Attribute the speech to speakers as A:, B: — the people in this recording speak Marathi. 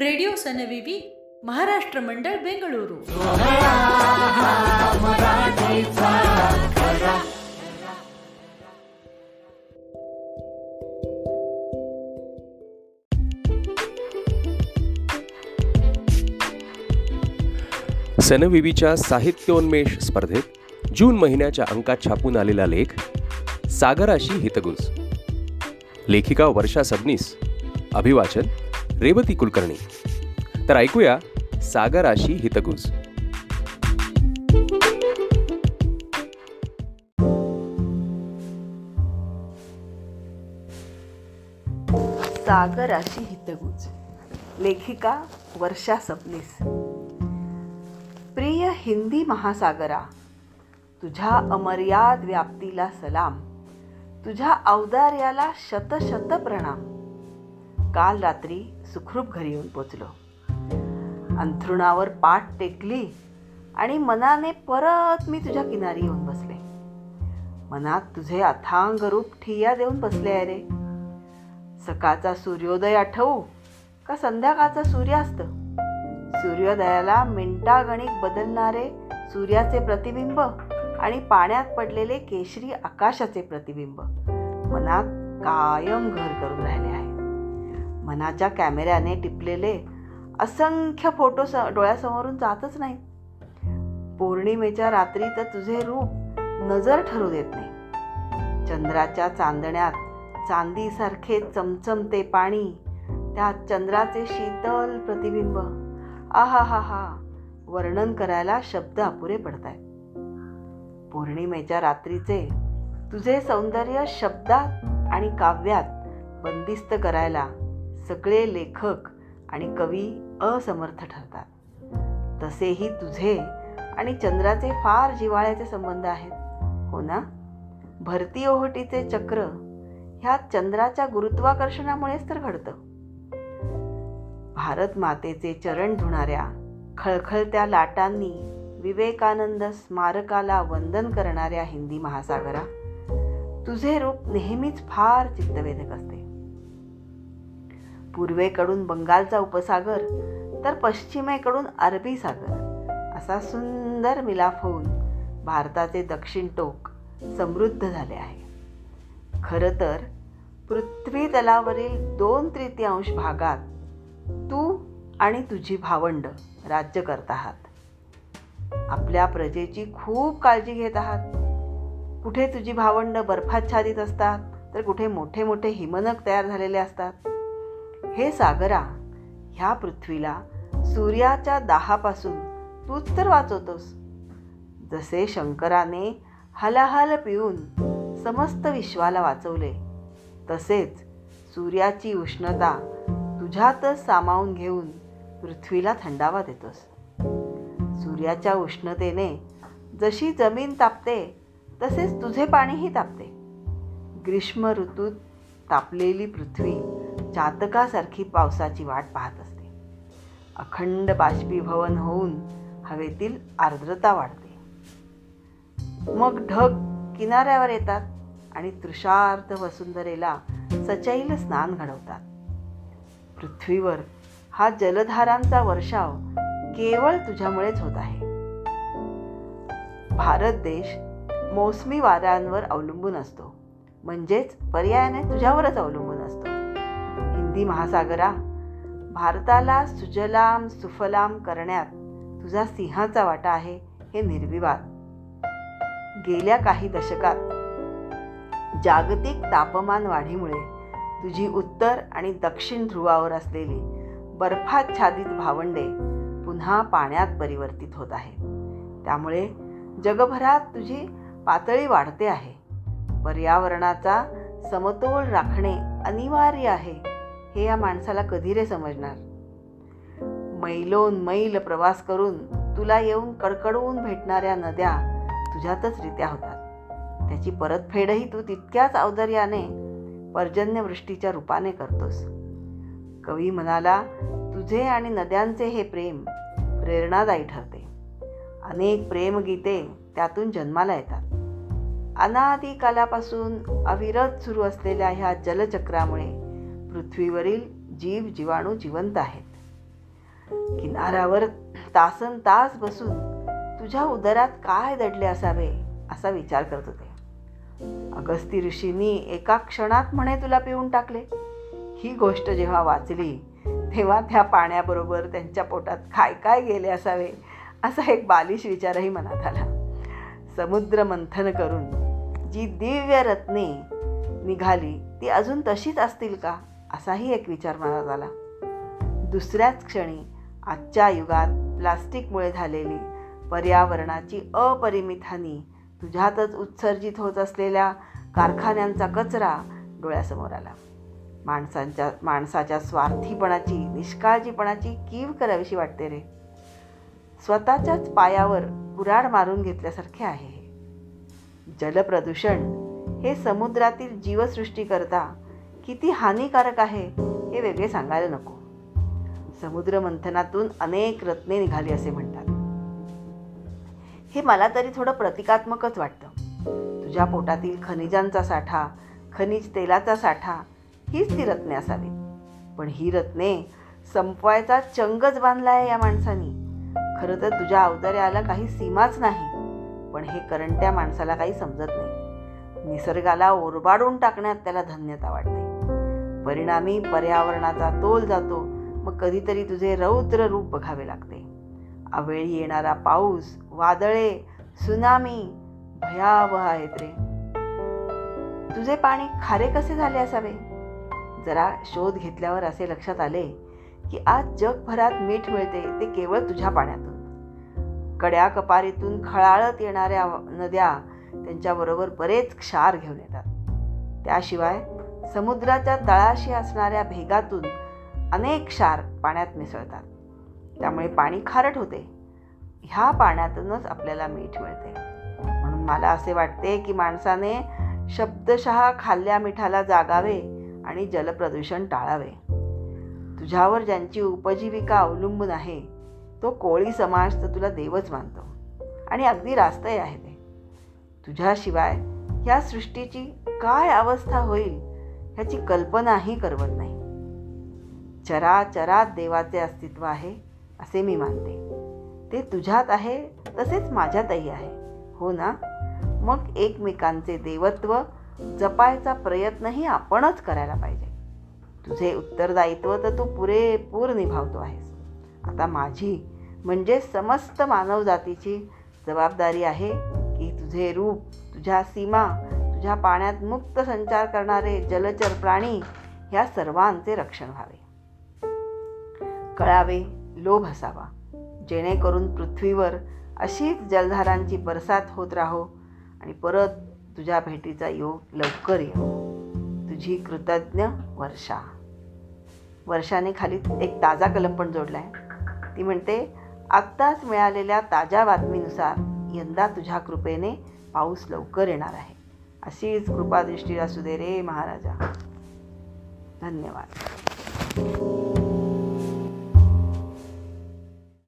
A: रेडिओ सनविवी महाराष्ट्र मंडळ बेंगळुरू
B: सनविवीच्या साहित्योन्मेष स्पर्धेत जून महिन्याच्या अंकात छापून आलेला लेख सागराशी हितगुज लेखिका वर्षा सबनीस अभिवाचन रेवती कुलकर्णी. तर ऐकूया सागराशी हितगुज.
C: सागराशी हितगुज. लेखिका वर्षा सबनीस प्रिय हिंदी महासागरा तुझ्या अमर्याद व्याप्तीला सलाम तुझ्या औदार्याला शतशत प्रणाम. काल रात्री सुखरूप घरी येऊन पोचलो. अंथरुणावर पाठ टेकली आणि मनाने परत मी तुझ्या किनारी येऊन बसले. मनात तुझे अथांग रूप ठिया देऊन बसले आहे रे. सकाळचा सूर्योदय आठवू का संध्याकाळचा सूर्यास्त? सूर्योदयाला मिनटागणिक बदलणारे सूर्याचे प्रतिबिंब आणि पाण्यात पडलेले केशरी आकाशाचे प्रतिबिंब. मनात कायम घर करून राहिले आहे. मनाच्या कॅमेऱ्याने टिपलेले असंख्य फोटो स डोळ्यासमोरून जातच नाही. पौर्णिमेच्या रात्री तर तुझे रूप नजर ठरू देत नाही. चंद्राच्या चांदण्यात चांदीसारखे चमचमते पाणी त्यात चंद्राचे शीतल प्रतिबिंब. आहा हा हा वर्णन करायला शब्द अपुरे पडत आहेत पौर्णिमेच्या रात्रीचे तुझे सौंदर्य शब्दात आणि काव्यात बंदिस्त करायला सगळे लेखक आणि कवी असमर्थ ठरतात. तसेही तुझे आणि चंद्राचे फार जिव्हाळ्याचे संबंध आहेत हो ना? भरती ओहोटीचे चक्र ह्या चंद्राच्या गुरुत्वाकर्षणामुळेच तर घडतं. भारत मातेचे चरण धुणाऱ्या खळखळत्या लाटांनी विवेकानंद स्मारकाला वंदन करणाऱ्या हिंदी महासागरा तुझे रूप नेहमीच फार चित्तवेधक असते. पूर्वेकडून बंगालचा उपसागर तर पश्चिमेकडून अरबी सागर. असा सुंदर मिलाफ होऊन भारताचे दक्षिण टोक समृद्ध झाले आहे. खरं तर पृथ्वी तलावरील दोन तृतीयांश भागात तू आणि तुझी भावंड राज्य करत आहात. आपल्या प्रजेची खूप काळजी घेत आहात. कुठे तुझी भावंड बर्फाच्छादित असतात तर कुठे मोठे मोठे हिमनग तयार झालेले असतात. हे सागरा ह्या पृथ्वीला सूर्याच्या दाहापासून तूच तर वाचवतोस. जसे शंकराने हलाहल पिऊन समस्त विश्वाला वाचवले तसेच सूर्याची उष्णता तुझ्यातच सामावून घेऊन पृथ्वीला थंडावा देतोस. सूर्याच्या उष्णतेने जशी जमीन तापते तसेच तुझे पाणीही तापते. ग्रीष्म ऋतूत तापलेली पृथ्वी चातकासारखी पावसाची वाट पाहत असते. अखंड बाष्पीभवन होऊन हवेतील आर्द्रता वाढते. मग ढग किनाऱ्यावर येतात आणि तृषार्थ वसुंधरेला सचैल स्नान घडवतात. पृथ्वीवर हा जलधारांचा वर्षाव केवळ तुझ्यामुळेच होत आहे. भारत देश मोसमी वाऱ्यांवर अवलंबून असतो. म्हणजेच पर्यायाने तुझ्यावरच अवलंबून असतो. हिंदी महासागरा भारताला सुजलाम सुफलाम करण्यात तुझा सिंहाचा वाटा आहे हे निर्विवाद. गेल्या काही दशकात जागतिक तापमान वाढीमुळे तुझी उत्तर आणि दक्षिण ध्रुवावर असलेली बर्फाच्छादित भावंडे पुन्हा पाण्यात परिवर्तित होत आहे त्यामुळे जगभरात तुझी पातळी वाढते आहे. पर्यावरणाचा समतोल राखणे अनिवार्य आहे हे या माणसाला कधी रे समजणार? मैलोन मैल प्रवास करून तुला येऊन कडकडवून भेटणाऱ्या नद्या तुझ्यातच रित्या होतात. त्याची परतफेडही तू तितक्याच औदर्याने पर्जन्यवृष्टीच्या रूपाने करतोस. कवी म्हणाला तुझे आणि नद्यांचे हे प्रेम प्रेरणादायी ठरते. अनेक प्रेमगीते त्यातून जन्माला येतात. अनादी कालापासून अविरत सुरू असलेल्या ह्या जलचक्रामुळे पृथ्वीवरील जीव जीवाणू जिवंत आहेत. किनाऱ्यावर तासन तास बसून तुझ्या उदरात काय दडले असावे असा विचार करत होते. अगस्ती ऋषींनी एका क्षणात म्हणे तुला पिऊन टाकले. ही गोष्ट जेव्हा वाचली तेव्हा त्या पाण्याबरोबर त्यांच्या पोटात काय काय गेले असावे असा एक बालिश विचारही मनात आला. समुद्र मंथन करून जी दिव्य रत्ने निघाली ती अजून तशीच असतील का? असाही एक विचार मनात आला. दुसऱ्याच क्षणी आजच्या युगात प्लास्टिकमुळे झालेली पर्यावरणाची अपरिमित हानी तुझ्यातच उत्सर्जित होत असलेल्या कारखान्यांचा कचरा डोळ्यासमोर आला. माणसांच्या माणसाच्या स्वार्थीपणाची निष्काळजीपणाची कीव करावीशी वाटते रे. स्वतःच्याच पायावर कुराड मारून घेतल्यासारखे आहे हे. जलप्रदूषण हे समुद्रातील जीवसृष्टीकरता किती हानिकारक आहे हे वेगळे सांगायला नको. समुद्र मंथनातून अनेक रत्ने निघाली असे म्हणतात. हे मला तरी थोडं प्रतिकात्मकच वाटतं. तुझ्या पोटातील खनिजांचा साठा खनिज तेलाचा साठा हीच ती रत्ने असावीत. पण ही रत्ने संपवायचा चंगच बांधला आहे या माणसानी. खरं तर तुझ्या अवतार्याला काही सीमाच नाही. पण हे करंट्या माणसाला काही समजत नाही. निसर्गाला ओरबाडून टाकण्यात त्याला धन्यता वाटते. परिणामी पर्यावरणाचा तोल जातो मग कधीतरी तुझे रौद्र रूप बघावे लागते. अवेळी येणारा पाऊस वादळे सुनामी भयावह आहेत रे. तुझे पाणी खारे कसे झाले असावे? जरा शोध घेतल्यावर असे लक्षात आले की आज जगभरात मीठ मिळते ते केवळ तुझ्या पाण्यातून. कड्या कपारीतून खळाळत येणाऱ्या नद्या त्यांच्याबरोबर बरेच क्षार घेऊन येतात. त्याशिवाय समुद्राच्या तळाशी असणाऱ्या भेगातून अनेक क्षार पाण्यात मिसळतात. त्यामुळे पाणी खारट होते. ह्या पाण्यातूनच आपल्याला मीठ मिळते. म्हणून मला असे वाटते की माणसाने शब्दशः खाल्ल्या मिठाला जागावे आणि जलप्रदूषण टाळावे. तुझ्यावर ज्यांची उपजीविका अवलंबून आहे तो कोळी समाज तर तुला देवच मानतो. आणि अगदी रास्तही आहे ते. तुझ्याशिवाय ह्या सृष्टीची काय अवस्था होईल ह्याची कल्पनाही करवत नाही. चराचरात देवाचे अस्तित्व आहे असे मी मानते. ते तुझ्यात आहे तसेच माझ्यातही आहे. हो ना? मग एकमेकांचे देवत्व जपायचा प्रयत्नही आपणच करायला पाहिजे. तुझे उत्तरदायित्व तर तू पुरेपूर निभावतो आहेस. आता माझी म्हणजे समस्त मानवजातीची जबाबदारी आहे की तुझे रूप तुझ्या सीमा तुझ्या पाण्यात मुक्त संचार करणारे जलचर प्राणी ह्या सर्वांचे रक्षण व्हावे. कळावे लोभ असावा. जेणेकरून पृथ्वीवर अशीच जलधारांची बरसात होत राहो आणि परत तुझ्या भेटीचा योग लवकर येऊ तुझी कृतज्ञ वर्षा. वर्षाने खाली एक ताजा कलम पण जोडला आहे ती म्हणते आत्ताच मिळालेल्या ताज्या बातमीनुसार यंदा तुझ्या कृपेने पाऊस लवकर येणार आहे. अशीच कृपादृष्टी असू दे रे महाराजा. धन्यवाद.